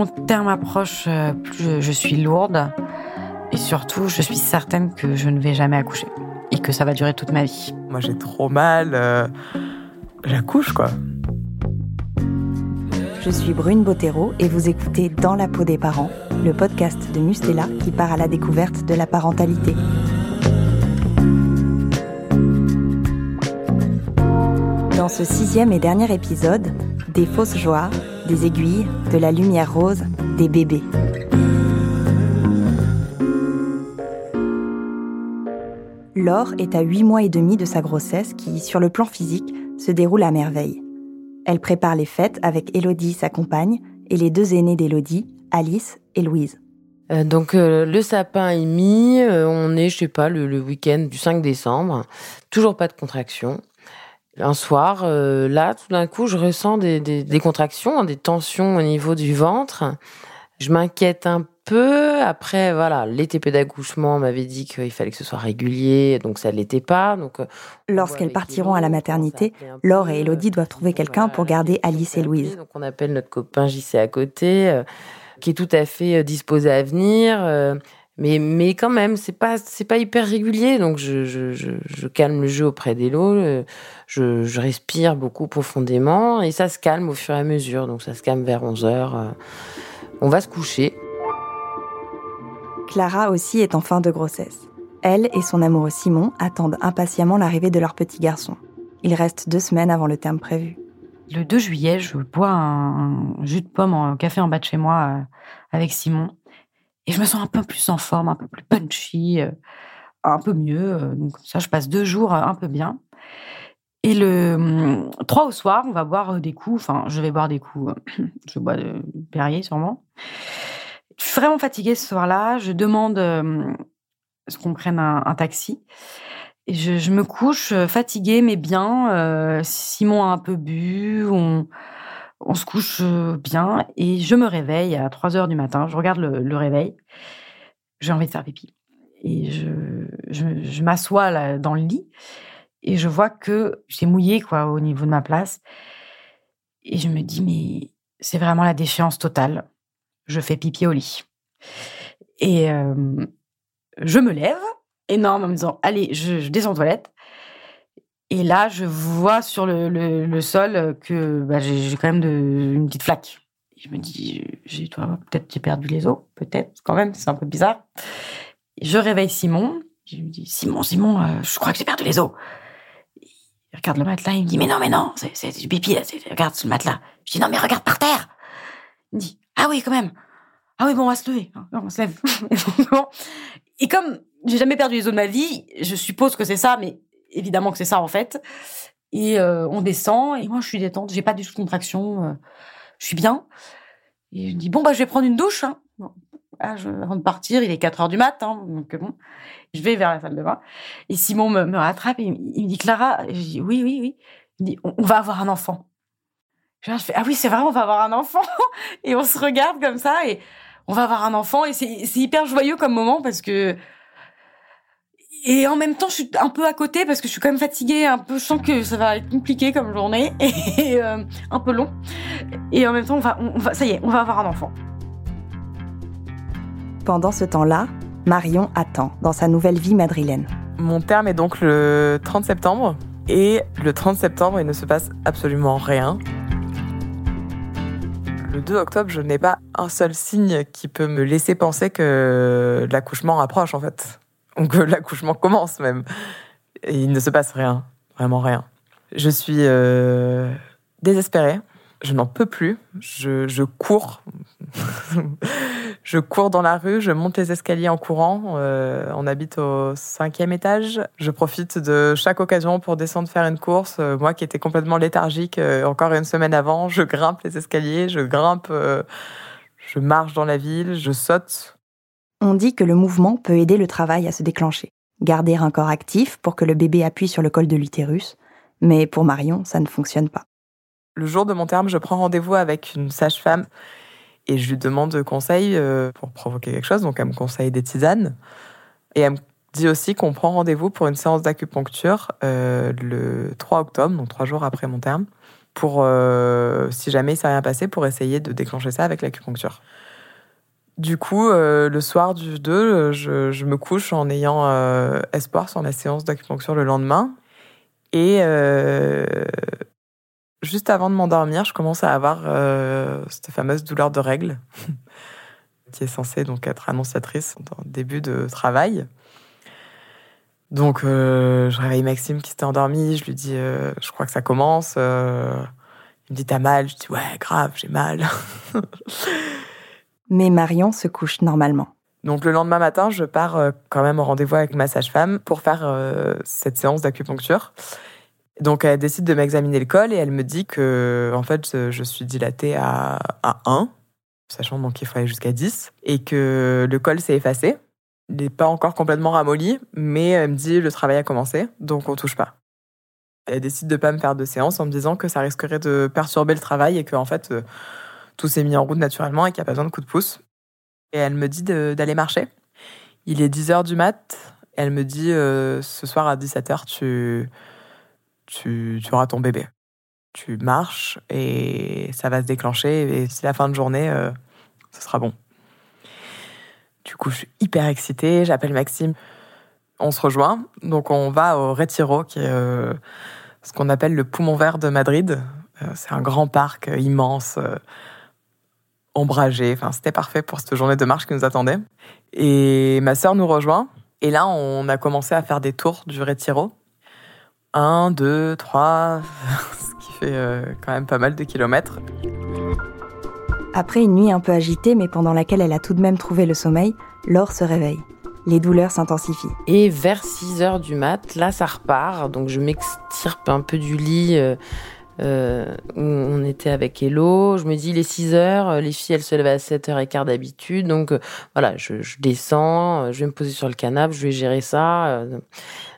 mon terme approche, euh, plus je suis lourde. Et surtout, je suis certaine que je ne vais jamais accoucher. Et que ça va durer toute ma vie. Moi, j'ai trop mal. Euh, j'accouche, quoi. Je suis Brune Bottero et vous écoutez Dans la peau des parents, le podcast de Mustela qui part à la découverte de la parentalité. Dans ce sixième et dernier épisode, des fausses joies, des aiguilles, de la lumière rose, des bébés. Laure est à 8 mois et demi de sa grossesse qui, sur le plan physique, se déroule à merveille. Elle prépare les fêtes avec Elodie, sa compagne, et les deux aînés d'Elodie, Alice et Louise. Euh, donc euh, le sapin est mis, euh, on est, je sais pas, le, le week-end du 5 décembre, toujours pas de contraction. Un soir, là, tout d'un coup, je ressens des, des, des, contractions, des tensions au niveau du ventre. Je m'inquiète un peu. Après, voilà, l'ETP d'accouchement m'avait dit qu'il fallait que ce soit régulier, donc ça ne l'était pas. Donc, euh, Lorsqu'elles partiront à la maternité, Laure et Elodie doivent trouver quelqu'un pour garder Alice et Louise. Donc on appelle notre copain JC à côté, euh, qui est tout à fait euh, disposé à venir. Mais, mais quand même, c'est pas, c'est pas hyper régulier. Donc, je, je, je, je calme le jeu auprès d'Elo. Je, je respire beaucoup profondément et ça se calme au fur et à mesure. Donc, ça se calme vers 11 heures. On va se coucher. Clara aussi est en fin de grossesse. Elle et son amoureux Simon attendent impatiemment l'arrivée de leur petit garçon. Il reste deux semaines avant le terme prévu. Le 2 juillet, je bois un jus de pomme en café en bas de chez moi euh, avec Simon. Et je me sens un peu plus en forme, un peu plus punchy, euh, un peu mieux. Euh, donc ça, je passe deux jours un peu bien. Et le 3 au soir, on va boire des coups. Enfin, je vais boire des coups. Je bois de Perrier sûrement. Je suis vraiment fatiguée ce soir-là. Je demande euh, ce qu'on prenne un, taxi? Et je, me couche euh, fatiguée, mais bien. Euh, Simon a un peu bu. On, on se couche euh, bien. Et je me réveille à 3 heures du matin. Je regarde le, réveil. J'ai envie de faire pipi. Et je m'assois dans le lit. Et je vois que j'ai mouillé quoi au niveau de ma place. Et je me dis, mais c'est vraiment la déchéance totale je fais pipi au lit. Et euh, je me lève, énorme, en me disant, allez, je, je descends aux toilettes. Et là, je vois sur le, le, sol que bah, j'ai quand même une petite flaque. Je me dis, peut-être j'ai perdu les os, peut-être, quand même, c'est un peu bizarre. Je réveille Simon. Je lui dis, Simon, Simon, euh, je crois que j'ai perdu les os. Il regarde le matelas, il me dit, mais non, mais non, c'est du pipi, regarde sur le matelas. Je dis, non, mais regarde par terre. Il me dit, ah oui, quand même. Ah oui, bon, on va se lever. On se lève. et comme j'ai jamais perdu les os de ma vie, je suppose que c'est ça, mais évidemment que c'est ça en fait. Et euh, on descend, et moi je suis détente, j'ai pas du tout contraction, euh, je suis bien. Et je dis, bon, bah je vais prendre une douche. Hein. Ah, avant de partir, il est 4 heures du mat, hein, donc bon, je vais vers la salle de bain. Et Simon me, rattrape et il me dit, Clara, je dis, oui, oui, oui. Il me dit, on, on va avoir un enfant. Je fais, ah oui, c'est vrai, on va avoir un enfant. et on se regarde comme ça et on va avoir un enfant. Et c'est hyper joyeux comme moment parce que. Et en même temps, je suis un peu à côté parce que je suis quand même fatiguée, un peu. Je sens que ça va être compliqué comme journée et euh, un peu long. Et en même temps, on va, on va, ça y est, on va avoir un enfant. Pendant ce temps-là, Marion attend dans sa nouvelle vie madrilène. Mon terme est donc le 30 septembre. Et le 30 septembre, il ne se passe absolument rien. Le 2 octobre, je n'ai pas un seul signe qui peut me laisser penser que l'accouchement approche, en fait. Ou que l'accouchement commence, même. Et il ne se passe rien. Vraiment rien. Je suis euh, désespérée. Je n'en peux plus. Je, cours. je cours dans la rue, je monte les escaliers en courant. Euh, on habite au cinquième étage. Je profite de chaque occasion pour descendre faire une course. Euh, moi qui étais complètement léthargique encore une semaine avant, je grimpe les escaliers, je grimpe, je marche dans la ville, je saute. On dit que le mouvement peut aider le travail à se déclencher. Garder un corps actif pour que le bébé appuie sur le col de l'utérus. Mais pour Marion, ça ne fonctionne pas. Le jour de mon terme, je prends rendez-vous avec une sage-femme et je lui demande conseil euh, pour provoquer quelque chose. Donc, elle me conseille des tisanes. Et elle me dit aussi qu'on prend rendez-vous pour une séance d'acupuncture euh, le 3 octobre, donc trois jours après mon terme. pour, si jamais il s'est rien passé, pour essayer de déclencher ça avec l'acupuncture. Du coup, le soir du 2, je, je, me couche en ayant espoir sur la séance d'acupuncture le lendemain. Et juste avant de m'endormir, je commence à avoir euh, cette fameuse douleur de règles, qui est censée donc être annonciatrice le début de travail. Donc, euh, je réveille Maxime qui s'était endormi. Je lui dis, euh, je crois que ça commence. il me dit, t'as mal? Je dis, ouais, grave, j'ai mal. Mais Marion se couche normalement. Donc, le lendemain matin, je pars quand même au rendez-vous avec ma sage-femme pour faire cette séance d'acupuncture. Donc elle décide de m'examiner le col et elle me dit que en fait je suis dilatée à, à 1, sachant donc qu'il faut aller jusqu'à 10, et que le col s'est effacé. Il n'est pas encore complètement ramolli, mais elle me dit le travail a commencé, donc on touche pas. Elle décide de pas me faire de séance en me disant que ça risquerait de perturber le travail et que en fait euh, tout s'est mis en route naturellement et qu'il n'y a pas besoin de coup de pouce. Et elle me dit d'aller marcher. Il est 10h du mat. Elle me dit euh, ce soir à 17h tu tu, auras ton bébé. Tu marches et ça va se déclencher et c'est la fin de journée, euh, ce sera bon. Du coup, je suis hyper excitée, j'appelle Maxime, on se rejoint. Donc on va au Retiro, qui est euh, ce qu'on appelle le poumon vert de Madrid. C'est un grand parc immense, ombragé. Enfin, c'était parfait pour cette journée de marche qui nous attendait. Et ma sœur nous rejoint. Et là, on a commencé à faire des tours du Retiro. 1, 2, 3, ce qui fait euh, quand même pas mal de kilomètres. Après une nuit un peu agitée, mais pendant laquelle elle a tout de même trouvé le sommeil, Laure se réveille. Les douleurs s'intensifient. Et vers 6 heures du mat, là, ça repart. Donc, je m'extirpe un peu du lit euh, euh, où on était avec Hello. Je me dis, il est 6 heures. Les filles, elles se lèvent à 7h15 d'habitude. Donc, voilà, je, descends, je vais me poser sur le canapé, je vais gérer ça.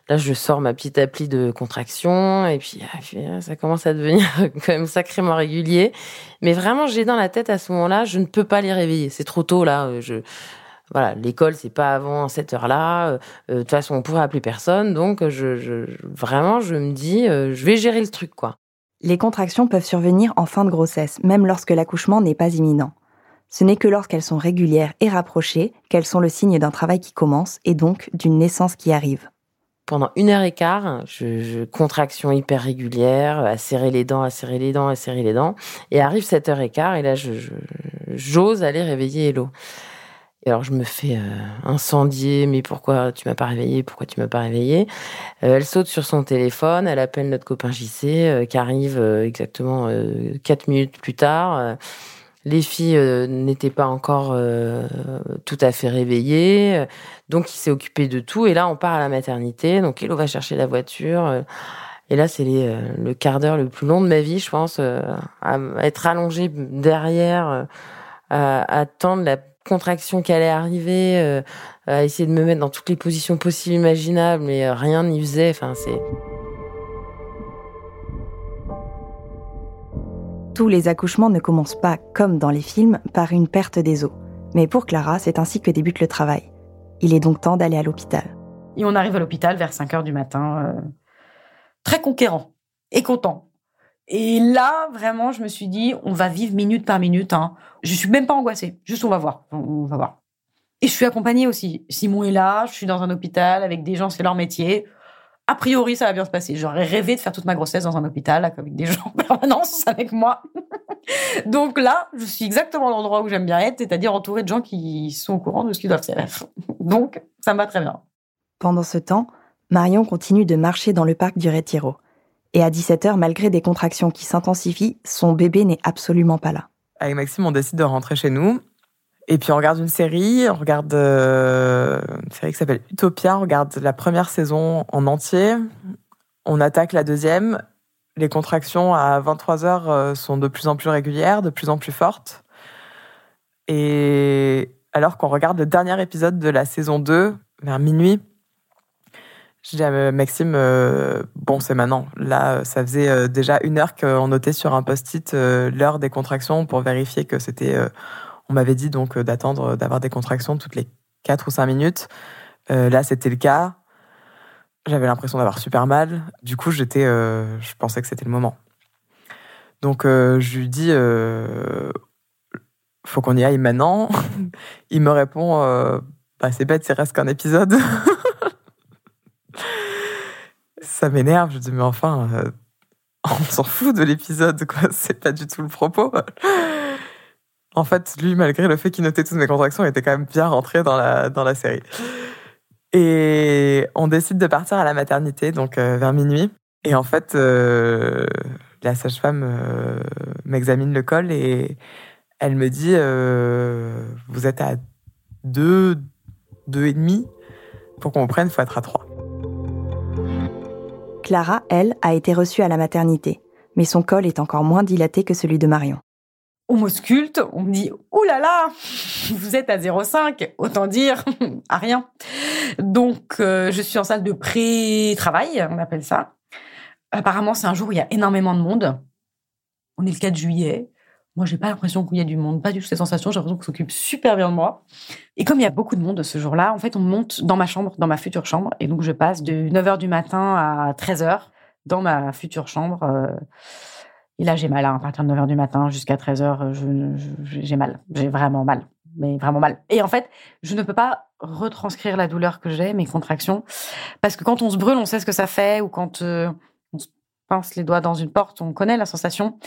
Là, je sors ma petite appli de contraction et puis, ah, ah, ça commence à devenir quand même sacrément régulier. Mais vraiment, j'ai dans la tête à ce moment-là, je ne peux pas les réveiller. C'est trop tôt là. Euh, voilà, l'école c'est pas avant cette heure-là. Euh, euh, de toute façon, on pourrait appeler personne. Donc, vraiment, je me dis, je vais gérer le truc quoi. Les contractions peuvent survenir en fin de grossesse, même lorsque l'accouchement n'est pas imminent. Ce n'est que lorsqu'elles sont régulières et rapprochées qu'elles sont le signe d'un travail qui commence et donc d'une naissance qui arrive pendant une heure et quart, je, contraction hyper régulière, à serrer les dents, à serrer les dents, à serrer les dents. Et arrive cette heure et quart, et là, j'ose aller réveiller Hello. Et alors, je me fais euh, incendier, mais pourquoi tu m'as pas réveillé Pourquoi tu m'as pas réveillé euh, Elle saute sur son téléphone, elle appelle notre copain JC, euh, qui arrive exactement quatre minutes plus tard. Les filles n'étaient pas encore tout à fait réveillées, donc il s'est occupé de tout. Et là, on part à la maternité. Donc Hello va chercher la voiture. Et là, c'est le quart d'heure le plus long de ma vie, je pense, à être allongée derrière, à attendre la contraction qui allait arriver, à essayer de me mettre dans toutes les positions possibles, imaginables, mais rien n'y faisait. Enfin, c'est Tous les accouchements ne commencent pas, comme dans les films, par une perte des os. Mais pour Clara, c'est ainsi que débute le travail. Il est donc temps d'aller à l'hôpital. Et on arrive à l'hôpital vers 5 heures du matin, euh, très conquérant et content. Et là, vraiment, je me suis dit, on va vivre minute par minute. Hein. Je suis même pas angoissée, juste on va voir, on va voir. Et je suis accompagnée aussi. Simon est là, je suis dans un hôpital avec des gens, c'est leur métier a priori, ça va bien se passer. J'aurais rêvé de faire toute ma grossesse dans un hôpital avec des gens en permanence avec moi. Donc là, je suis exactement l'endroit où j'aime bien être, c'est-à-dire entourée de gens qui sont au courant de ce qu'ils doivent faire. Donc, ça me va très bien. Pendant ce temps, Marion continue de marcher dans le parc du Retiro. Et à 17h, malgré des contractions qui s'intensifient, son bébé n'est absolument pas là. Avec Maxime, on décide de rentrer chez nous. Et puis on regarde une série, on regarde euh, une série qui s'appelle Utopia, on regarde la première saison en entier, on attaque la deuxième. Les contractions à 23 heures euh, sont de plus en plus régulières, de plus en plus fortes. Et alors qu'on regarde le dernier épisode de la saison 2, vers minuit, je dis à Maxime, euh, bon, c'est maintenant. Là, ça faisait déjà une heure qu'on notait sur un post-it l'heure des contractions pour vérifier que c'était on m'avait dit donc euh, d'attendre euh, d'avoir des contractions toutes les 4 ou 5 minutes. Euh, là, c'était le cas. J'avais l'impression d'avoir super mal. Du coup, j'étais, je pensais que c'était le moment. Donc je lui dis faut qu'on y aille maintenant. Il me répond bah, c'est bête, il reste qu'un épisode. ça m'énerve. Je dis mais enfin on s'en fout de l'épisode quoi, c'est pas du tout le propos. En fait, lui, malgré le fait qu'il notait toutes mes contractions, il était quand même bien rentré dans la, dans la série. Et on décide de partir à la maternité, donc euh, vers minuit. Et en fait, euh, la sage-femme euh, m'examine le col et elle me dit Vous êtes à deux, deux et demi. Pour qu'on prenne, faut être à trois. Clara, elle, a été reçue à la maternité, mais son col est encore moins dilaté que celui de Marion on m'ausculte, on me dit Ouh là là, vous êtes à 0,5, autant dire à rien. Donc, euh, je suis en salle de pré-travail, on appelle ça. Apparemment, c'est un jour où il y a énormément de monde. On est le 4 juillet. Moi, j'ai pas l'impression qu'il y ait du monde, pas du tout cette sensation. J'ai l'impression qu'on s'occupe super bien de moi. Et comme il y a beaucoup de monde ce jour-là, en fait, on monte dans ma chambre, dans ma future chambre. Et donc, je passe de 9h du matin à 13h dans ma future chambre. Euh, et là, j'ai mal. Hein, à partir de 9h du matin jusqu'à 13h, j'ai mal. J'ai vraiment mal. Mais vraiment mal. Et en fait, je ne peux pas retranscrire la douleur que j'ai, mes contractions. Parce que quand on se brûle, on sait ce que ça fait. Ou quand euh, pince les doigts dans une porte, on connaît la sensation.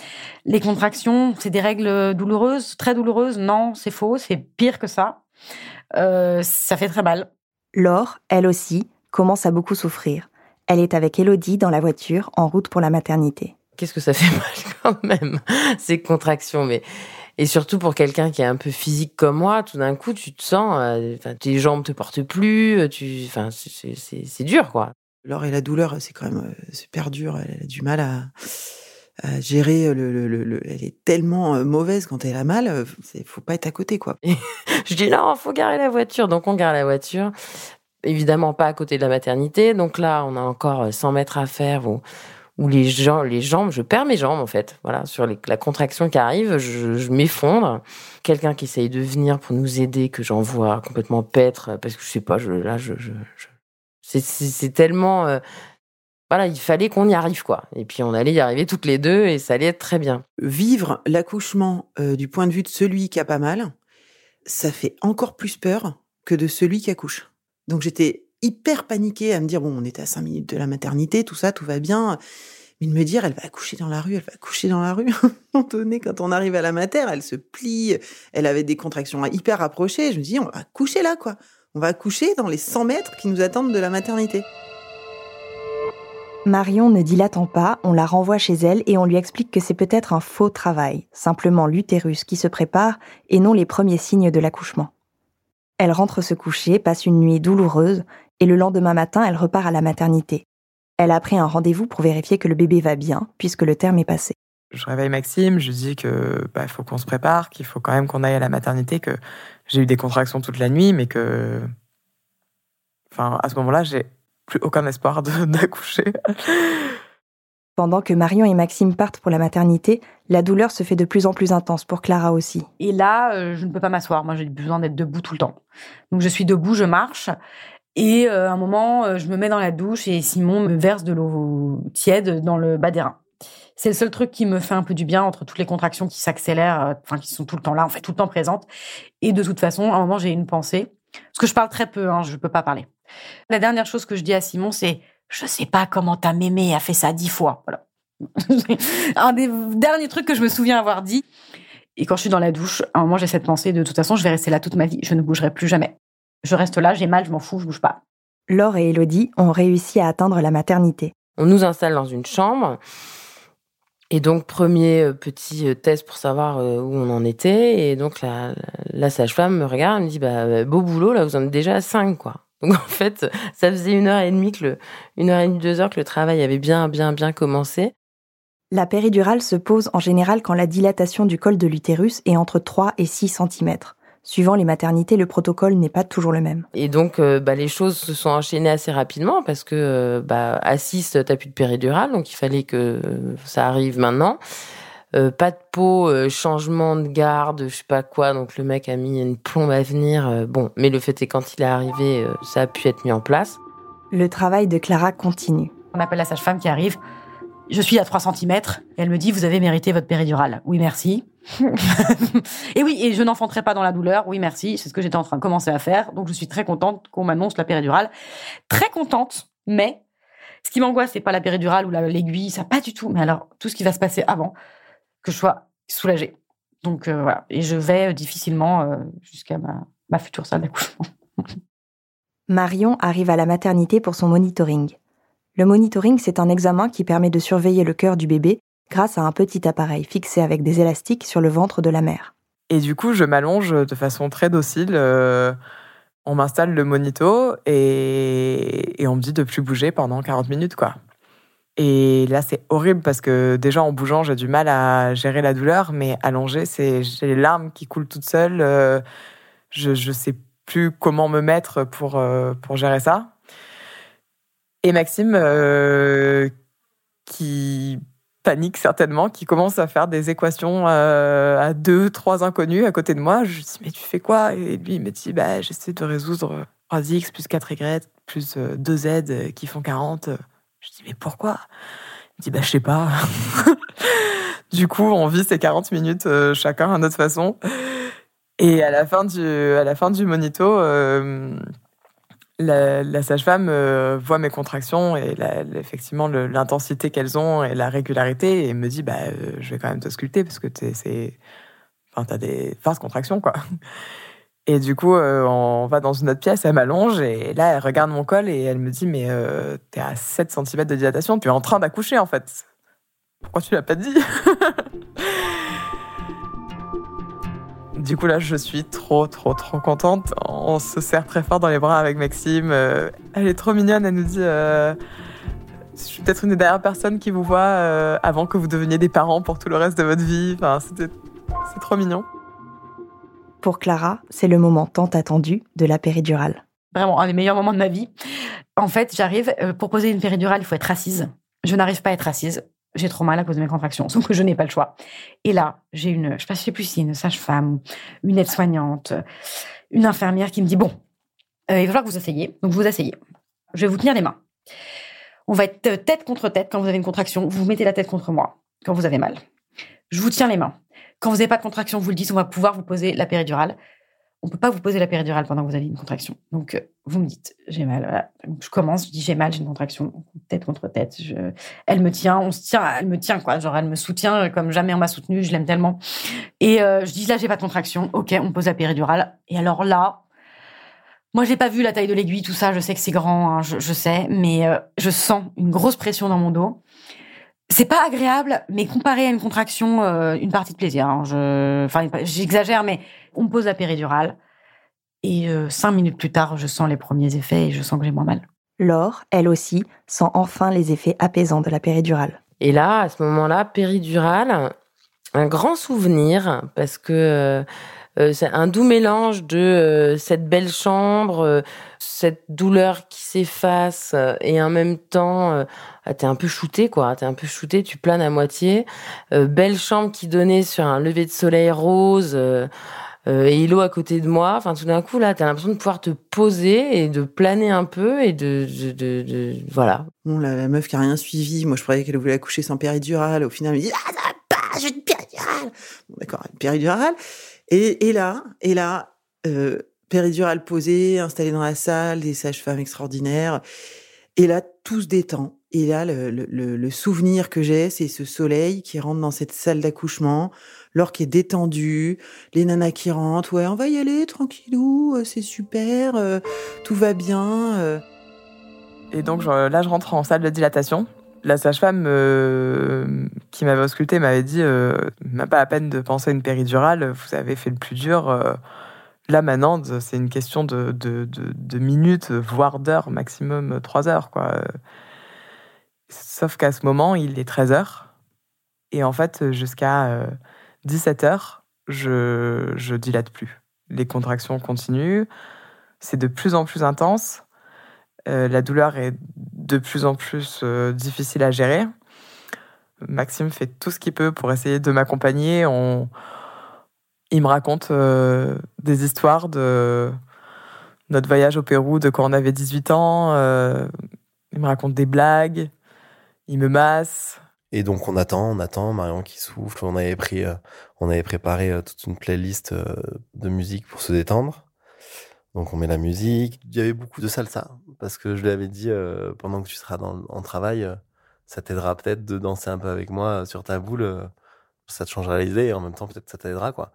Les contractions, c'est des règles douloureuses, très douloureuses. Non, c'est faux. C'est pire que ça. Euh, ça fait très mal. Laure, elle aussi, commence à beaucoup souffrir. Elle est avec Elodie dans la voiture en route pour la maternité qu'est-ce que ça fait mal quand même, ces contractions. Mais et surtout pour quelqu'un qui est un peu physique comme moi, tout d'un coup, tu te sens, euh, tes jambes te portent plus, tu, enfin, c'est dur, quoi. Alors, et la douleur, c'est quand même euh, super dur. Elle a du mal à, gérer le, le, Elle est tellement euh, mauvaise quand elle a mal. Il faut pas être à côté, quoi. je dis non, faut garer la voiture. Donc on gare la voiture. Évidemment pas à côté de la maternité. Donc là, on a encore 100 mètres à faire où les, jambes, je perds mes jambes en fait. Voilà, sur la contraction qui arrive, je, m'effondre. Quelqu'un qui essaye de venir pour nous aider, que j'envoie complètement paître, parce que je sais pas, là, je, c'est tellement, euh, voilà, il fallait qu'on y arrive quoi. Et puis on allait y arriver toutes les deux et ça allait être très bien. Vivre l'accouchement euh, du point de vue de celui qui a pas mal, ça fait encore plus peur que de celui qui accouche. Donc j'étais hyper paniquée à me dire, bon, on était à cinq minutes de la maternité, tout ça, tout va bien. Mais de me dire, elle va accoucher dans la rue, elle va accoucher dans la rue. À un donné, quand on arrive à la mater, elle se plie, elle avait des contractions hyper rapprochées. Je me dis, on va accoucher là, quoi. On va accoucher dans les 100 mètres qui nous attendent de la maternité. Marion ne dilatant pas, on la renvoie chez elle et on lui explique que c'est peut-être un faux travail, simplement l'utérus qui se prépare et non les premiers signes de l'accouchement. Elle rentre se coucher, passe une nuit douloureuse et le lendemain matin, elle repart à la maternité. Elle a pris un rendez-vous pour vérifier que le bébé va bien, puisque le terme est passé. Je réveille Maxime, je lui dis que bah, faut qu'on se prépare, qu'il faut quand même qu'on aille à la maternité, que j'ai eu des contractions toute la nuit, mais que, enfin, à ce moment-là, j'ai plus aucun espoir d'accoucher. Pendant que Marion et Maxime partent pour la maternité, la douleur se fait de plus en plus intense pour Clara aussi. Et là, euh, je ne peux pas m'asseoir. Moi, j'ai besoin d'être debout tout le temps. Donc, je suis debout, je marche. Et euh, à un moment, euh, je me mets dans la douche et Simon me verse de l'eau tiède dans le bas des reins. C'est le seul truc qui me fait un peu du bien entre toutes les contractions qui s'accélèrent, euh, enfin qui sont tout le temps là, en fait, tout le temps présentes. Et de toute façon, à un moment, j'ai une pensée. Parce que je parle très peu, hein, je peux pas parler. La dernière chose que je dis à Simon, c'est je sais pas comment ta mémé a fait ça dix fois. Voilà. un des derniers trucs que je me souviens avoir dit. Et quand je suis dans la douche, à un moment, j'ai cette pensée de toute façon, je vais rester là toute ma vie, je ne bougerai plus jamais je reste là, j'ai mal, je m'en fous, je bouge pas. Laure et Elodie ont réussi à atteindre la maternité. On nous installe dans une chambre. Et donc, premier euh, petit euh, test pour savoir euh, où on en était. Et donc, la, sage-femme me regarde, elle me dit bah, Beau boulot, là, vous en êtes déjà à 5, quoi. Donc, en fait, ça faisait une heure et demie, que le, une heure et demie, deux heures que le travail avait bien, bien, bien commencé. La péridurale se pose en général quand la dilatation du col de l'utérus est entre 3 et 6 cm suivant les maternités, le protocole n'est pas toujours le même. Et donc, euh, bah, les choses se sont enchaînées assez rapidement parce que, euh, bah, à 6, t'as plus de péridurale, donc il fallait que ça arrive maintenant. Euh, pas de peau, changement de garde, je sais pas quoi, donc le mec a mis une plombe à venir. bon, mais le fait est quand il est arrivé, ça a pu être mis en place. Le travail de Clara continue. On appelle la sage-femme qui arrive Je suis à 3 cm et elle me dit Vous avez mérité votre péridurale. Oui, merci. et oui, et je n'enfanterai pas dans la douleur. Oui, merci. C'est ce que j'étais en train de commencer à faire. Donc, je suis très contente qu'on m'annonce la péridurale. Très contente, mais ce qui m'angoisse, c'est pas la péridurale ou l'aiguille, ça pas du tout. Mais alors, tout ce qui va se passer avant, que je sois soulagée. Donc, euh, voilà. Et je vais euh, difficilement euh, jusqu'à ma, ma future salle d'accouchement. Marion arrive à la maternité pour son monitoring. Le monitoring, c'est un examen qui permet de surveiller le cœur du bébé grâce à un petit appareil fixé avec des élastiques sur le ventre de la mère. Et du coup, je m'allonge de façon très docile. Euh, on m'installe le monito et, on me dit de plus bouger pendant 40 minutes, quoi. Et là, c'est horrible parce que déjà en bougeant, j'ai du mal à gérer la douleur, mais allongé, c'est j'ai les larmes qui coulent toutes seules. Euh, je je sais plus comment me mettre pour euh, pour gérer ça. Et Maxime, qui panique certainement, qui commence à faire des équations euh, à deux, trois inconnus à côté de moi. Je lui dis, mais tu fais quoi? Et lui, il me dit, bah, j'essaie de résoudre 3x plus 4y plus 2z euh, qui font 40. Je dis, mais pourquoi? Il me dit, bah, je sais pas. du coup, on vit ces 40 minutes euh, chacun à notre façon. Et à la fin du, à la fin du monito, la, sage-femme euh, voit mes contractions et effectivement l'intensité qu'elles ont et la régularité et me dit bah euh, je vais quand même te sculpter parce que c'est enfin t'as des fortes contractions quoi. Et du coup euh, on va dans une autre pièce elle m'allonge et là elle regarde mon col et elle me dit mais t'es à 7 cm de dilatation tu es en train d'accoucher en fait. Pourquoi tu l'as pas dit? Du coup, là, je suis trop, trop, trop contente. On se serre très fort dans les bras avec Maxime. Euh, elle est trop mignonne. Elle nous dit euh, Je suis peut-être une des dernières personnes qui vous voit euh, avant que vous deveniez des parents pour tout le reste de votre vie. Enfin, c'est trop mignon. Pour Clara, c'est le moment tant attendu de la péridurale. Vraiment, un des meilleurs moments de ma vie. En fait, j'arrive, pour poser une péridurale, il faut être assise. Je n'arrive pas à être assise j'ai trop mal à cause de mes contractions, sauf que je n'ai pas le choix. Et là, j'ai une, je sais plus si une sage-femme, une aide-soignante, une infirmière qui me dit bon, euh, il va falloir que vous asseyez. Donc vous vous asseyez. Je vais vous tenir les mains. On va être tête contre tête quand vous avez une contraction. Vous mettez la tête contre moi quand vous avez mal. Je vous tiens les mains. Quand vous n'avez pas de contraction, vous le dites, on va pouvoir vous poser la péridurale on peut pas vous poser la péridurale pendant que vous avez une contraction. Donc, euh, vous me dites, j'ai mal. je commence, je dis, j'ai mal, j'ai une contraction, tête contre tête. Elle me tient, on se tient, elle me tient, quoi. Genre, elle me soutient comme jamais on m'a soutenu, je l'aime tellement. Et euh, je dis, là, j'ai pas de contraction. Ok, on pose la péridurale. Et alors là, moi, j'ai pas vu la taille de l'aiguille, tout ça. Je sais que c'est grand, hein, je, sais, mais euh, je sens une grosse pression dans mon dos. C'est pas agréable, mais comparé à une contraction, une partie de plaisir. Hein. Je, enfin, j'exagère, mais on pose la péridurale. Et euh, cinq minutes plus tard, je sens les premiers effets et je sens que j'ai moins mal. Laure, elle aussi, sent enfin les effets apaisants de la péridurale. Et là, à ce moment-là, péridurale, un grand souvenir parce que euh, euh, c'est un doux mélange de cette belle chambre, cette douleur qui s'efface et en même temps, ah, t'es un peu shooté quoi, t'es un peu shooté, tu planes à moitié. belle chambre qui donnait sur un lever de soleil rose euh, et Hilo à côté de moi. Enfin, tout d'un coup, là, t'as l'impression de pouvoir te poser et de planer un peu et de, voilà. Bon, la, meuf qui a rien suivi, moi, je croyais qu'elle voulait accoucher sans péridurale. Au final, elle me dit, ah, ça pas, j'ai une péridurale. Bon, d'accord, une péridurale. Et, là, et là, euh, péridurale posée, installée dans la salle, des sages-femmes extraordinaires. Et là, tout se détend. Et là, le, souvenir que j'ai, c'est ce soleil qui rentre dans cette salle d'accouchement, l'or qui est détendu, les nanas qui rentrent, ouais, on va y aller tranquillou, euh, c'est super, euh, tout va bien. Euh. Et donc là, je rentre en salle de dilatation. La sage-femme qui m'avait ausculté m'avait dit pas la peine de penser à une péridurale, vous avez fait le plus dur. Là, maintenant, c'est une question de, minutes, voire d'heures, maximum trois heures. Quoi. Sauf qu'à ce moment, il est 13 heures. Et en fait, jusqu'à 17 heures, je, je dilate plus. Les contractions continuent. C'est de plus en plus intense. Euh, la douleur est de plus en plus euh, difficile à gérer. Maxime fait tout ce qu'il peut pour essayer de m'accompagner. On... Il me raconte euh, des histoires de notre voyage au Pérou de quand on avait 18 ans. il me raconte des blagues. Il me masse. Et donc on attend, on attend, Marion qui souffle. On avait pris, euh, on avait préparé euh, toute une playlist euh, de musique pour se détendre. Donc on met la musique. Il y avait beaucoup de salsa parce que je lui avais dit pendant que tu seras dans, en travail, ça t'aidera peut-être de danser un peu avec moi sur ta boule. Ça te changera l'idée et en même temps peut-être ça t'aidera quoi.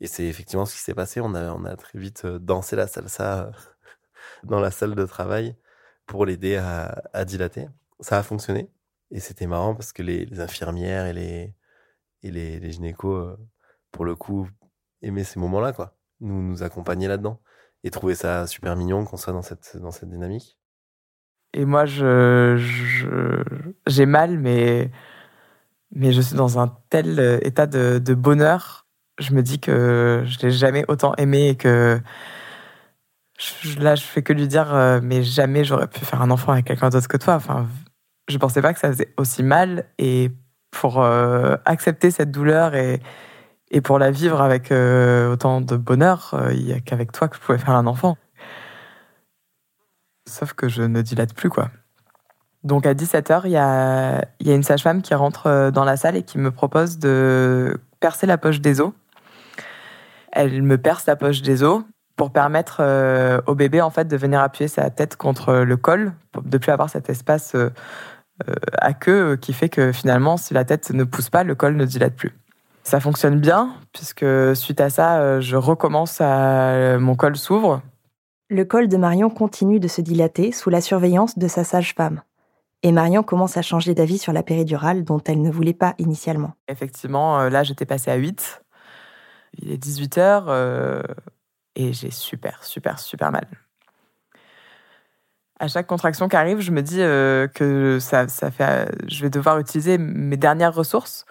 Et c'est effectivement ce qui s'est passé. On a, on a très vite dansé la salsa dans la salle de travail pour l'aider à, à dilater. Ça a fonctionné. Et c'était marrant parce que les, les, infirmières et les, et les, les gynécos, euh, pour le coup, aimaient ces moments-là, quoi. Nous, nous accompagner là-dedans. Et trouver ça super mignon qu'on soit dans cette, dans cette dynamique. Et moi, je, j'ai mal, mais, mais je suis dans un tel euh, état de, bonheur. Je me dis que je l'ai jamais autant aimé et que je, là, je fais que lui dire, euh, mais jamais j'aurais pu faire un enfant avec quelqu'un d'autre que toi. Enfin, je pensais pas que ça faisait aussi mal et pour euh, accepter cette douleur et, pour la vivre avec autant de bonheur, il n'y a qu'avec toi que je pouvais faire un enfant. Sauf que je ne dilate plus, quoi. Donc à 17h, il y a, une sage-femme qui rentre dans la salle et qui me propose de percer la poche des os. Elle me perce la poche des os pour permettre au bébé en fait de venir appuyer sa tête contre le col, ne plus avoir cet espace euh, à queue euh, qui fait que finalement, si la tête ne pousse pas, le col ne dilate plus. Ça fonctionne bien, puisque suite à ça, euh, je recommence à. Mon col s'ouvre. Le col de Marion continue de se dilater sous la surveillance de sa sage-femme. Et Marion commence à changer d'avis sur la péridurale dont elle ne voulait pas initialement. Effectivement, là, j'étais passée à 8. Il est 18h et j'ai super, super, super mal à chaque contraction qui arrive, je me dis euh, que ça, ça fait, euh, je vais devoir utiliser mes dernières ressources.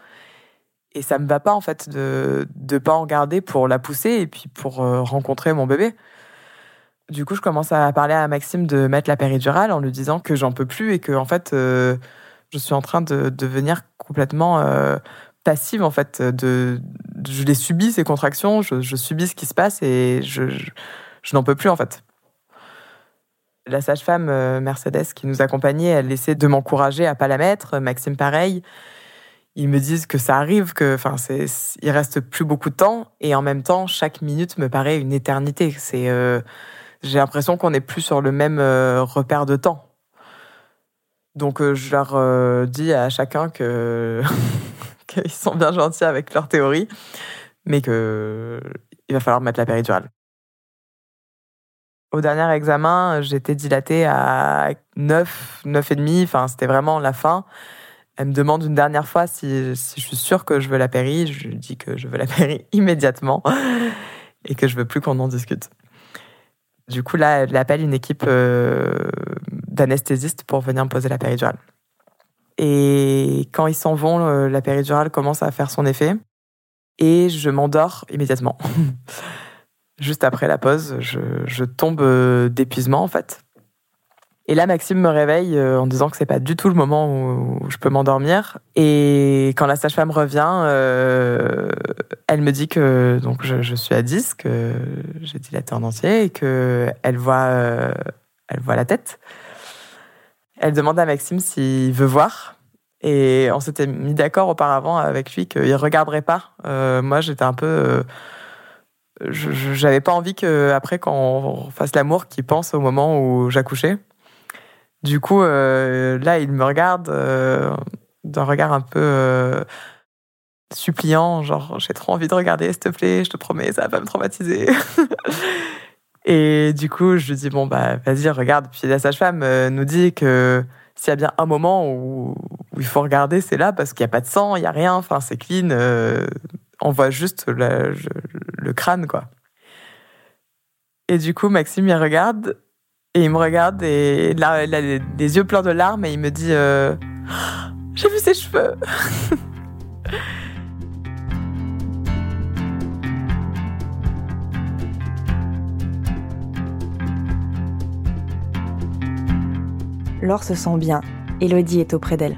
Et ça me va pas, en fait, de ne pas en garder pour la pousser et puis pour euh, rencontrer mon bébé. Du coup, je commence à parler à Maxime de mettre la péridurale en lui disant que j'en peux plus et que, en fait, je suis en train de devenir complètement passive, en fait. De, je les subis, ces contractions, je, subis ce qui se passe et je, je, n'en peux plus, en fait. La sage-femme euh, Mercedes qui nous accompagnait, elle essaie de m'encourager à pas la mettre. Maxime, pareil. Ils me disent que ça arrive, que, enfin, il reste plus beaucoup de temps, et en même temps, chaque minute me paraît une éternité. C'est, euh, j'ai l'impression qu'on n'est plus sur le même euh, repère de temps. Donc, je leur dis à chacun qu'ils sont bien gentils avec leur théorie, mais que il va falloir mettre la péridurale. Au dernier examen, j'étais dilatée à 9, 9,5. Enfin, c'était vraiment la fin. Elle me demande une dernière fois si, si, je suis sûre que je veux la péri. Je lui dis que je veux la péri immédiatement et que je veux plus qu'on en discute. Du coup, là, elle appelle une équipe euh, d'anesthésistes pour venir me poser la péridurale. Et quand ils s'en vont, la péridurale commence à faire son effet et je m'endors immédiatement. juste après la pause, je, tombe euh, d'épuisement en fait. Et là, Maxime me réveille euh, en disant que c'est pas du tout le moment où, je peux m'endormir. Et quand la sage-femme revient, euh, elle me dit que donc je, suis à 10, que j'ai dilaté en entier et que elle voit, voit la tête. Elle demande à Maxime s'il veut voir. Et on s'était mis d'accord auparavant avec lui qu'il regarderait pas. moi, j'étais un peu je n'avais pas envie que après quand on fasse l'amour qu'il pense au moment où j'accouchais. Du coup, euh, là, il me regarde euh, d'un regard un peu euh, suppliant, genre j'ai trop envie de regarder, s'il te plaît, je te promets, ça va pas me traumatiser. Et du coup, je lui dis bon bah vas-y regarde. Puis la sage-femme nous dit que s'il y a bien un moment où, il faut regarder, c'est là parce qu'il n'y a pas de sang, il y a rien, enfin c'est clean on voit juste le crâne, quoi. Et du coup, Maxime, il regarde, et il me regarde, et là, il a des yeux pleins de larmes, et il me dit euh, J'ai vu ses cheveux Laure se sent bien. Elodie est auprès d'elle.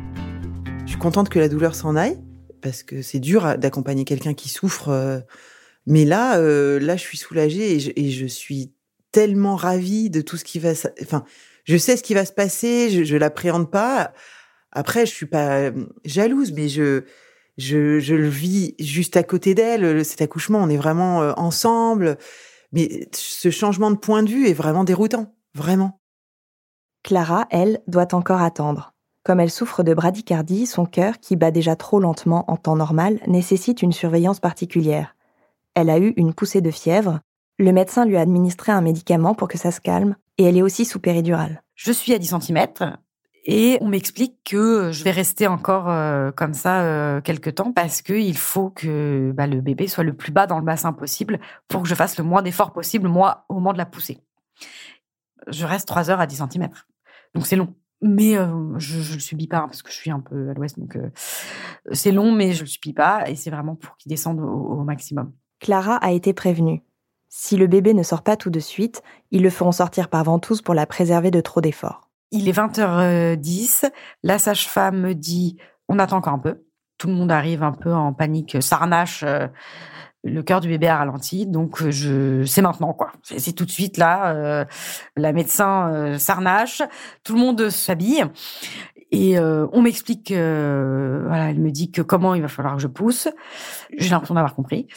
Je suis contente que la douleur s'en aille parce que c'est dur d'accompagner quelqu'un qui souffre. Euh, mais là, euh, là, je suis soulagée et je, suis tellement ravie de tout ce qui va. Enfin, je sais ce qui va se passer, je, je l'appréhende pas. Après, je suis pas jalouse, mais je, je, je le vis juste à côté d'elle. Cet accouchement, on est vraiment euh, ensemble. Mais ce changement de point de vue est vraiment déroutant, vraiment. Clara, elle, doit encore attendre. Comme elle souffre de bradycardie, son cœur, qui bat déjà trop lentement en temps normal, nécessite une surveillance particulière. Elle a eu une poussée de fièvre. Le médecin lui a administré un médicament pour que ça se calme, et elle est aussi sous péridurale. Je suis à 10 cm et on m'explique que je vais rester encore euh, comme ça euh, quelques temps parce qu'il faut que bah, le bébé soit le plus bas dans le bassin possible pour que je fasse le moins d'efforts possible, moi, au moment de la poussée. Je reste 3 heures à 10 cm. Donc c'est long. Mais euh, je, je le subis pas hein, parce que je suis un peu à l'ouest, donc euh, c'est long, mais je le subis pas et c'est vraiment pour qu'il descende au, au maximum. Clara a été prévenue. Si le bébé ne sort pas tout de suite, ils le feront sortir par ventouse pour la préserver de trop d'efforts. Il est 20h10. La sage-femme me dit on attend encore un peu. Tout le monde arrive un peu en panique, s'arnache. euh, le cœur du bébé a ralenti, donc euh, je c'est maintenant quoi. C'est tout de suite là. euh, la médecin euh, s'arnache, tout le monde s'habille et euh, on m'explique. que, voilà, elle me dit que comment il va falloir que je pousse. J'ai l'impression d'avoir compris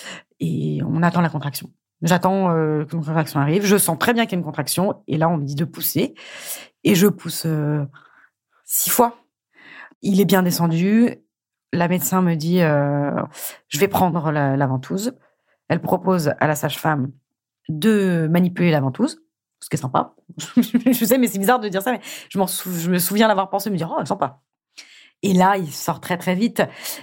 et on attend la contraction. J'attends euh, que la contraction arrive. Je sens très bien qu'il y a une contraction et là on me dit de pousser et je pousse euh, six fois. Il est bien descendu. La médecin me dit euh, je vais prendre la, ventouse. Elle propose à la sage-femme de manipuler la ventouse, ce qui est sympa. je sais, mais c'est bizarre de dire ça, mais je me souviens l'avoir pensé, me dire oh sympa. Et là, il sort très très vite.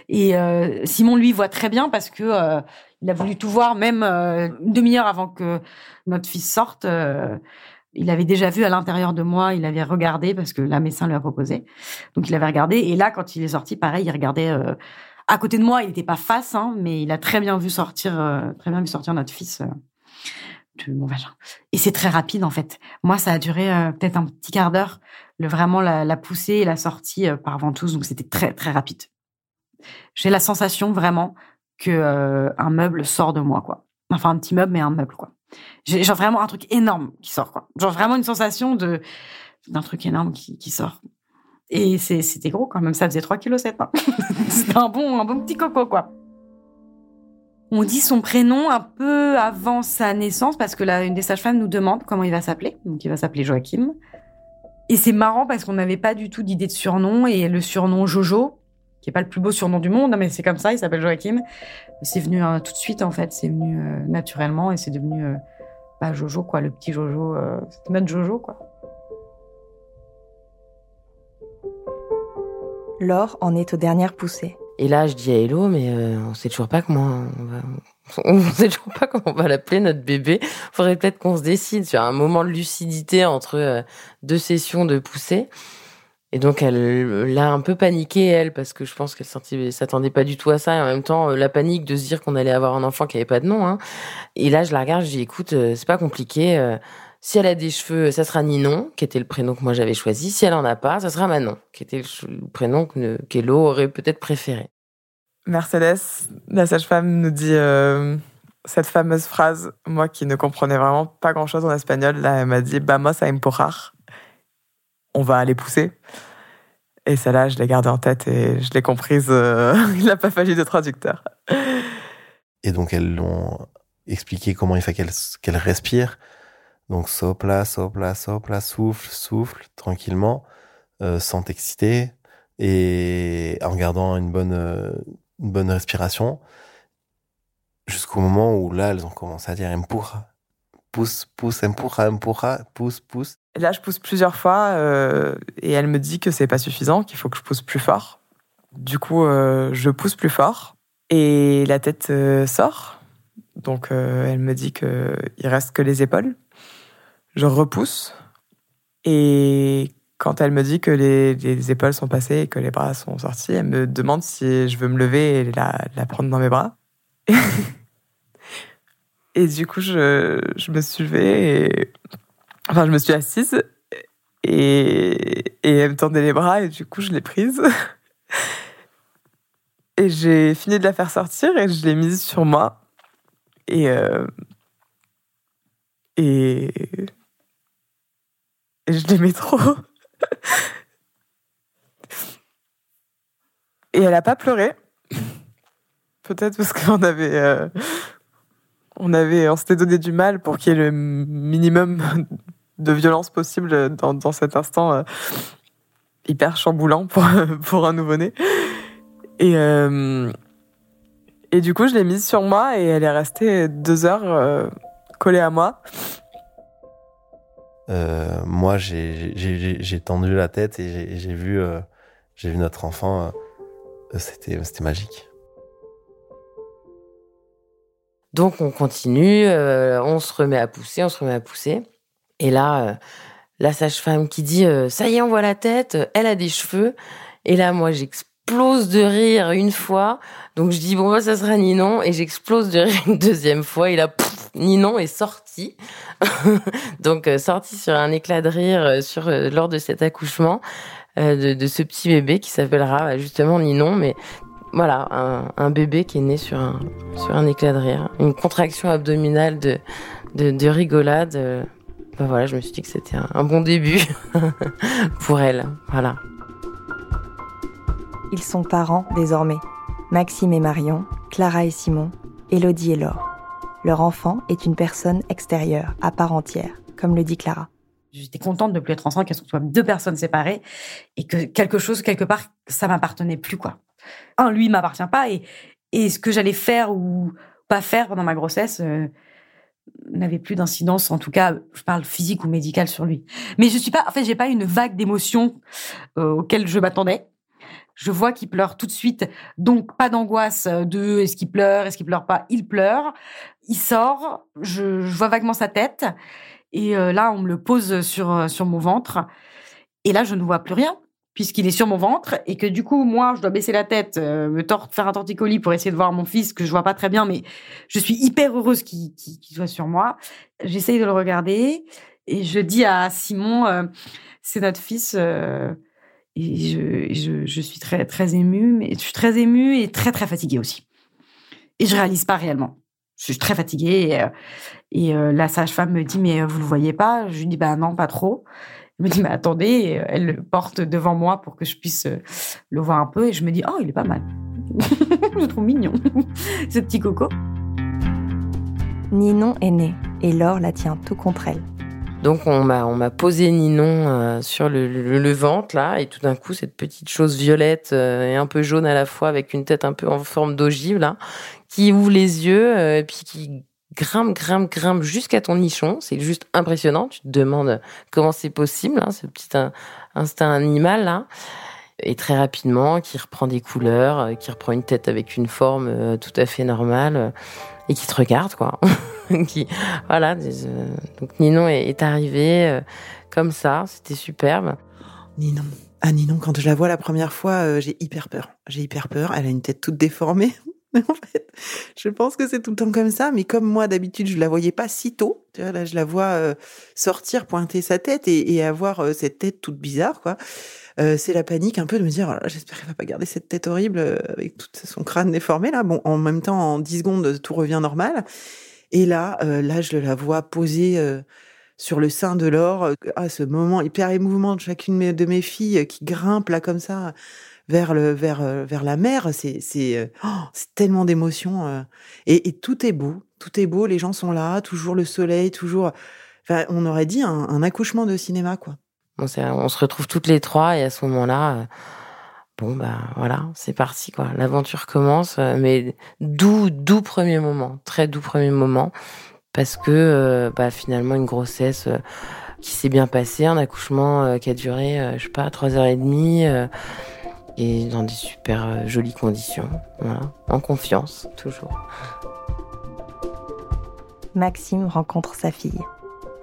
Et euh, Simon lui voit très bien parce que euh, il a voulu tout voir, même euh, une demi-heure avant que notre fils sorte. euh, il avait déjà vu à l'intérieur de moi, il avait regardé parce que la médecin lui a proposé. Donc il avait regardé. Et là, quand il est sorti, pareil, il regardait euh, à côté de moi. Il n'était pas face, hein, mais il a très bien vu sortir, euh, très bien vu sortir notre fils Et c'est très rapide en fait. Moi, ça a duré euh, peut-être un petit quart d'heure, le vraiment la, poussée et la sortie euh, par ventouse. Donc c'était très très rapide. J'ai la sensation vraiment que euh, un meuble sort de moi, quoi. Enfin un petit meuble, mais un meuble, quoi. J'ai genre vraiment un truc énorme qui sort, quoi. Genre vraiment une sensation de d'un truc énorme qui, sort. Et c'était gros quand même, ça faisait 3 kg. Hein. C'était un bon, un bon petit coco, quoi. On dit son prénom un peu avant sa naissance parce que là, une des sages-femmes nous demande comment il va s'appeler. Donc, il va s'appeler Joachim. Et c'est marrant parce qu'on n'avait pas du tout d'idée de surnom et le surnom Jojo, qui est pas le plus beau surnom du monde, mais c'est comme ça, il s'appelle Joachim. C'est venu euh, tout de suite en fait, c'est venu euh, naturellement et c'est devenu euh, bah, Jojo quoi, le petit Jojo, euh, notre Jojo quoi. Laure en est aux dernières poussées. Et là, je dis à Hello, mais euh, on sait toujours pas comment on va. Sait toujours pas comment on va l'appeler notre bébé. Faudrait peut-être qu'on se décide sur un moment de lucidité entre euh, deux sessions de poussée. Et donc elle l'a un peu paniqué elle parce que je pense qu'elle s'attendait pas du tout à ça et en même temps euh, la panique de se dire qu'on allait avoir un enfant qui avait pas de nom. Hein. Et là je la regarde, je dis écoute c'est pas compliqué. Si elle a des cheveux, ça sera Ninon, qui était le prénom que moi j'avais choisi. Si elle en a pas, ça sera Manon, qui était le prénom que qu'Hello aurait peut-être préféré. Mercedes, la sage-femme, nous dit euh, cette fameuse phrase, moi qui ne comprenais vraiment pas grand-chose en espagnol, là, elle m'a dit Vamos a empujar. On va aller pousser. Et celle-là, je l'ai gardée en tête et je l'ai comprise. euh, il n'a pas fallu de traducteur. Et donc, elles l'ont expliqué comment il faut qu'elle qu'elle respire. Donc, sopla, sopla, sopla, souffle, souffle, tranquillement, euh, sans t'exciter, et en gardant une bonne, euh, une bonne respiration, jusqu'au moment où là, elles ont commencé à dire empuja, pousse, pousse, empuja, empuja, pousse, pousse. Là, je pousse plusieurs fois euh, et elle me dit que c'est pas suffisant, qu'il faut que je pousse plus fort. Du coup, je pousse plus fort et la tête sort. Donc, elle me dit que il reste que les épaules. Je repousse et quand elle me dit que les, les épaules sont passées et que les bras sont sortis, elle me demande si je veux me lever et la, prendre dans mes bras. et du coup, je, me suis levée et Enfin, je me suis assise et, elle me tendait les bras et du coup, je l'ai prise. Et j'ai fini de la faire sortir et je l'ai mise sur moi. Et, euh, et je l'aimais trop. Et elle a pas pleuré. Peut-être parce qu'on avait, euh, on avait, on s'était donné du mal pour qu'il y ait le minimum de violence possible dans, cet instant euh, hyper chamboulant pour, un nouveau-né. Et, euh, et du coup, je l'ai mise sur moi et elle est restée deux heures collée à moi. Euh, moi, j'ai- tendu la tête et j'ai- vu, euh, vu notre enfant. euh, C'était magique. Donc on continue, on se remet à pousser, on se remet à pousser. Et là, la sage-femme qui dit ça y est, on voit la tête, elle a des cheveux. Et là, moi, j'explose de rire une fois. Donc je dis bon, bah, ça sera Ninon. Et j'explose de rire une deuxième fois. Et là, pouf, Ninon est sorti. Donc euh, sorti sur un éclat de rire euh, euh, lors de cet accouchement de, ce petit bébé qui s'appellera justement Ninon. Mais voilà, un, bébé qui est né sur un, sur un éclat de rire, une contraction abdominale de, de, de rigolade. ben voilà, je me suis dit que c'était un, un bon début pour elle. Voilà. Ils sont parents désormais. Maxime et Marion, Clara et Simon, Élodie et Laure. Leur enfant est une personne extérieure, à part entière, comme le dit Clara. J'étais contente de plus être enceinte, qu'elles soient deux personnes séparées et que quelque chose, quelque part, ça m'appartenait plus, quoi. Un, lui, m'appartient pas et, et ce que j'allais faire ou pas faire pendant ma grossesse euh, n'avait plus d'incidence, en tout cas, je parle physique ou médicale sur lui. Mais je suis pas, en fait, j'ai pas une vague d'émotions euh, auxquelles je m'attendais. Je vois qu'il pleure tout de suite, donc pas d'angoisse de est-ce qu'il pleure, est-ce qu'il pleure pas? Il pleure, il sort, je, je vois vaguement sa tête. Et euh, là, on me le pose sur, euh, sur mon ventre. Et là, je ne vois plus rien, puisqu'il est sur mon ventre. Et que du coup, moi, je dois baisser la tête, euh, me faire un torticolis pour essayer de voir mon fils, que je vois pas très bien, mais je suis hyper heureuse qu'il soit sur moi. J'essaye de le regarder. Et je dis à Simon, euh, c'est notre fils. euh, et je, je, suis très, très émue, mais je suis très émue et très, très fatiguée aussi. Et je réalise pas réellement. Je suis très fatiguée. Et, euh, euh, la sage-femme me dit, mais vous le voyez pas? Je lui dis, bah non, pas trop. Elle me dit, mais attendez, elle le porte devant moi pour que je puisse euh, le voir un peu. Et je me dis, oh, il est pas mal. je trouve mignon, ce petit coco. Ninon est née et Laure la tient tout contre elle. Donc on m'a on m'a posé Ninon euh, sur le, le, le ventre là et tout d'un coup cette petite chose violette euh, et un peu jaune à la fois avec une tête un peu en forme d'ogive là qui ouvre les yeux euh, et puis qui grimpe grimpe grimpe jusqu'à ton nichon. C'est juste impressionnant. Tu te demandes comment c'est possible hein, ce petit in- instinct animal là. Et très rapidement qui reprend des couleurs euh, qui reprend une tête avec une forme euh, tout à fait normale euh, et qui te regarde quoi qui voilà euh, donc Ninon est, est arrivée euh, comme ça c'était superbe Ninon. Ah Ninon, quand je la vois la première fois, euh, j'ai hyper peur. J'ai hyper peur. Elle a une tête toute déformée. Je pense que c'est tout le temps comme ça. Mais comme moi, d'habitude, je la voyais pas si tôt. Tu vois, là, je la vois sortir, pointer sa tête et, avoir cette tête toute bizarre, quoi. C'est la panique un peu de me dire, oh j'espère qu'elle va pas garder cette tête horrible avec tout son crâne déformé là. Bon, en même temps, en 10 secondes, tout revient normal. Et là, euh, là, je la vois posée euh, sur le sein de l'or. euh, Ah, ce moment hyper émouvant de chacune de mes filles qui grimpe là comme ça vers le vers vers la mer. C'est c'est oh, tellement d'émotions et, tout est beau, tout est beau. Les gens sont là, toujours le soleil, toujours. Enfin, on aurait dit un, un accouchement de cinéma quoi. on, se retrouve toutes les trois et à ce moment-là bon bah voilà c'est parti quoi l'aventure commence euh, mais doux doux premier moment très doux premier moment parce que euh, bah finalement une grossesse euh, qui s'est bien passée un accouchement euh, qui a duré euh, je sais pas trois heures et demie euh, et dans des super euh, jolies conditions voilà en confiance toujours Maxime rencontre sa fille.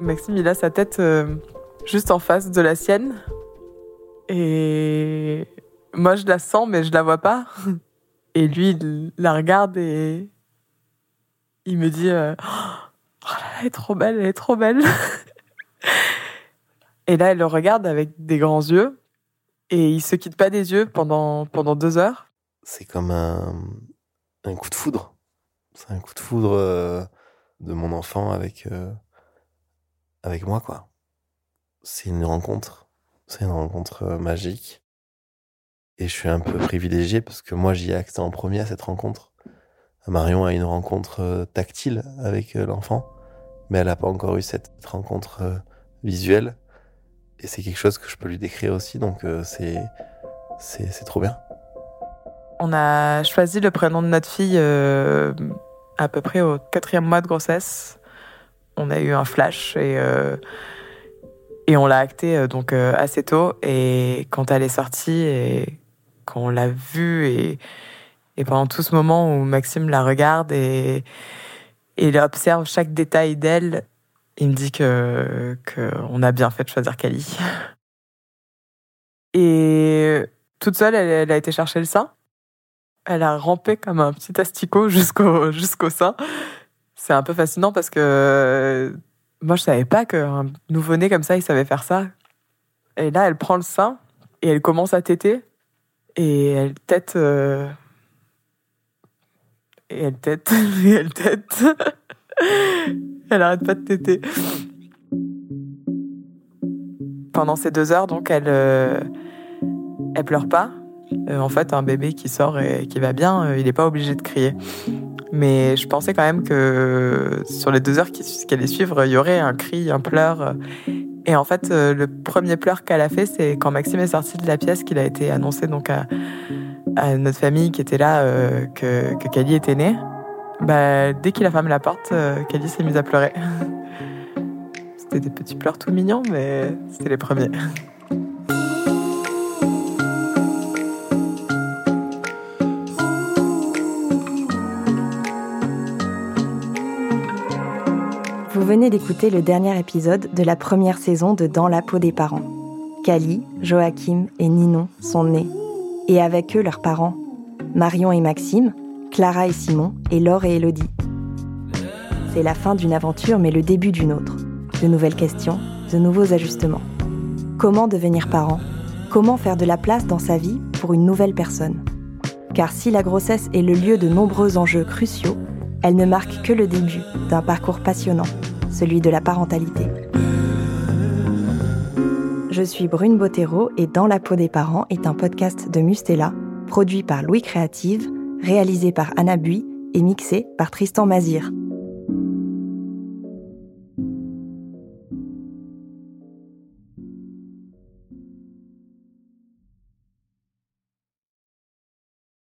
Maxime, il a sa tête euh, juste en face de la sienne. Et moi, je la sens, mais je la vois pas. Et lui, il la regarde et il me dit euh, Oh là là, elle est trop belle, elle est trop belle. et là, elle le regarde avec des grands yeux. Et il se quitte pas des yeux pendant, pendant deux heures. C'est comme un, un coup de foudre. C'est un coup de foudre euh, de mon enfant avec, euh, avec moi, quoi. C'est une rencontre. C'est une rencontre magique. Et je suis un peu privilégié parce que moi, j'y ai accès en premier à cette rencontre. Marion a une rencontre euh, tactile avec euh, l'enfant, mais elle n'a pas encore eu cette rencontre euh, visuelle. Et c'est quelque chose que je peux lui décrire aussi, donc c'est c'est trop bien. On a choisi le prénom de notre fille à peu près au quatrième mois de grossesse. On a eu un flash et et on l'a acté donc assez tôt. Et quand elle est sortie et quand on l'a vue et pendant tout ce moment où Maxime la regarde et, et observe chaque détail d'elle, il me dit que qu'on a bien fait de choisir Kali. Et toute seule, elle, a été chercher le sein. Elle a rampé comme un petit asticot jusqu'au jusqu'au sein. C'est un peu fascinant parce que moi, je savais pas qu'un nouveau-né comme ça, il savait faire ça. Et là, elle prend le sein et elle commence à téter. Et elle tète euh, et elle tête, et elle tête. elle arrête pas de téter. Pendant ces deux heures, donc, elle, euh, elle pleure pas. Euh, en fait, un bébé qui sort et qui va bien, il n'est pas obligé de crier. Mais je pensais quand même que sur les deux heures qui allaient suivre, il y aurait un cri, un pleur. Et en fait, le premier pleur qu'elle a fait, c'est quand Maxime est sorti de la pièce, qu'il a été annoncé donc à, notre famille qui était là euh, que, que était née, bah, dès qu'il a fermé la porte, euh, Kali s'est mise à pleurer. c'était des petits pleurs tout mignons, mais c'était les premiers. Vous venez d'écouter le dernier épisode de la première saison de Dans la peau des parents. Kali, Joachim et Ninon sont nés et avec eux leurs parents, Marion et Maxime, Clara et Simon, et Laure et Elodie. C'est la fin d'une aventure, mais le début d'une autre. De nouvelles questions, de nouveaux ajustements. Comment devenir parent? Comment faire de la place dans sa vie pour une nouvelle personne? Car si la grossesse est le lieu de nombreux enjeux cruciaux, elle ne marque que le début d'un parcours passionnant, celui de la parentalité. Je suis Brune Bottero et Dans la peau des parents est un podcast de Mustela, produit par Louis Créative, réalisé par Anna Bui et mixé par Tristan Mazir.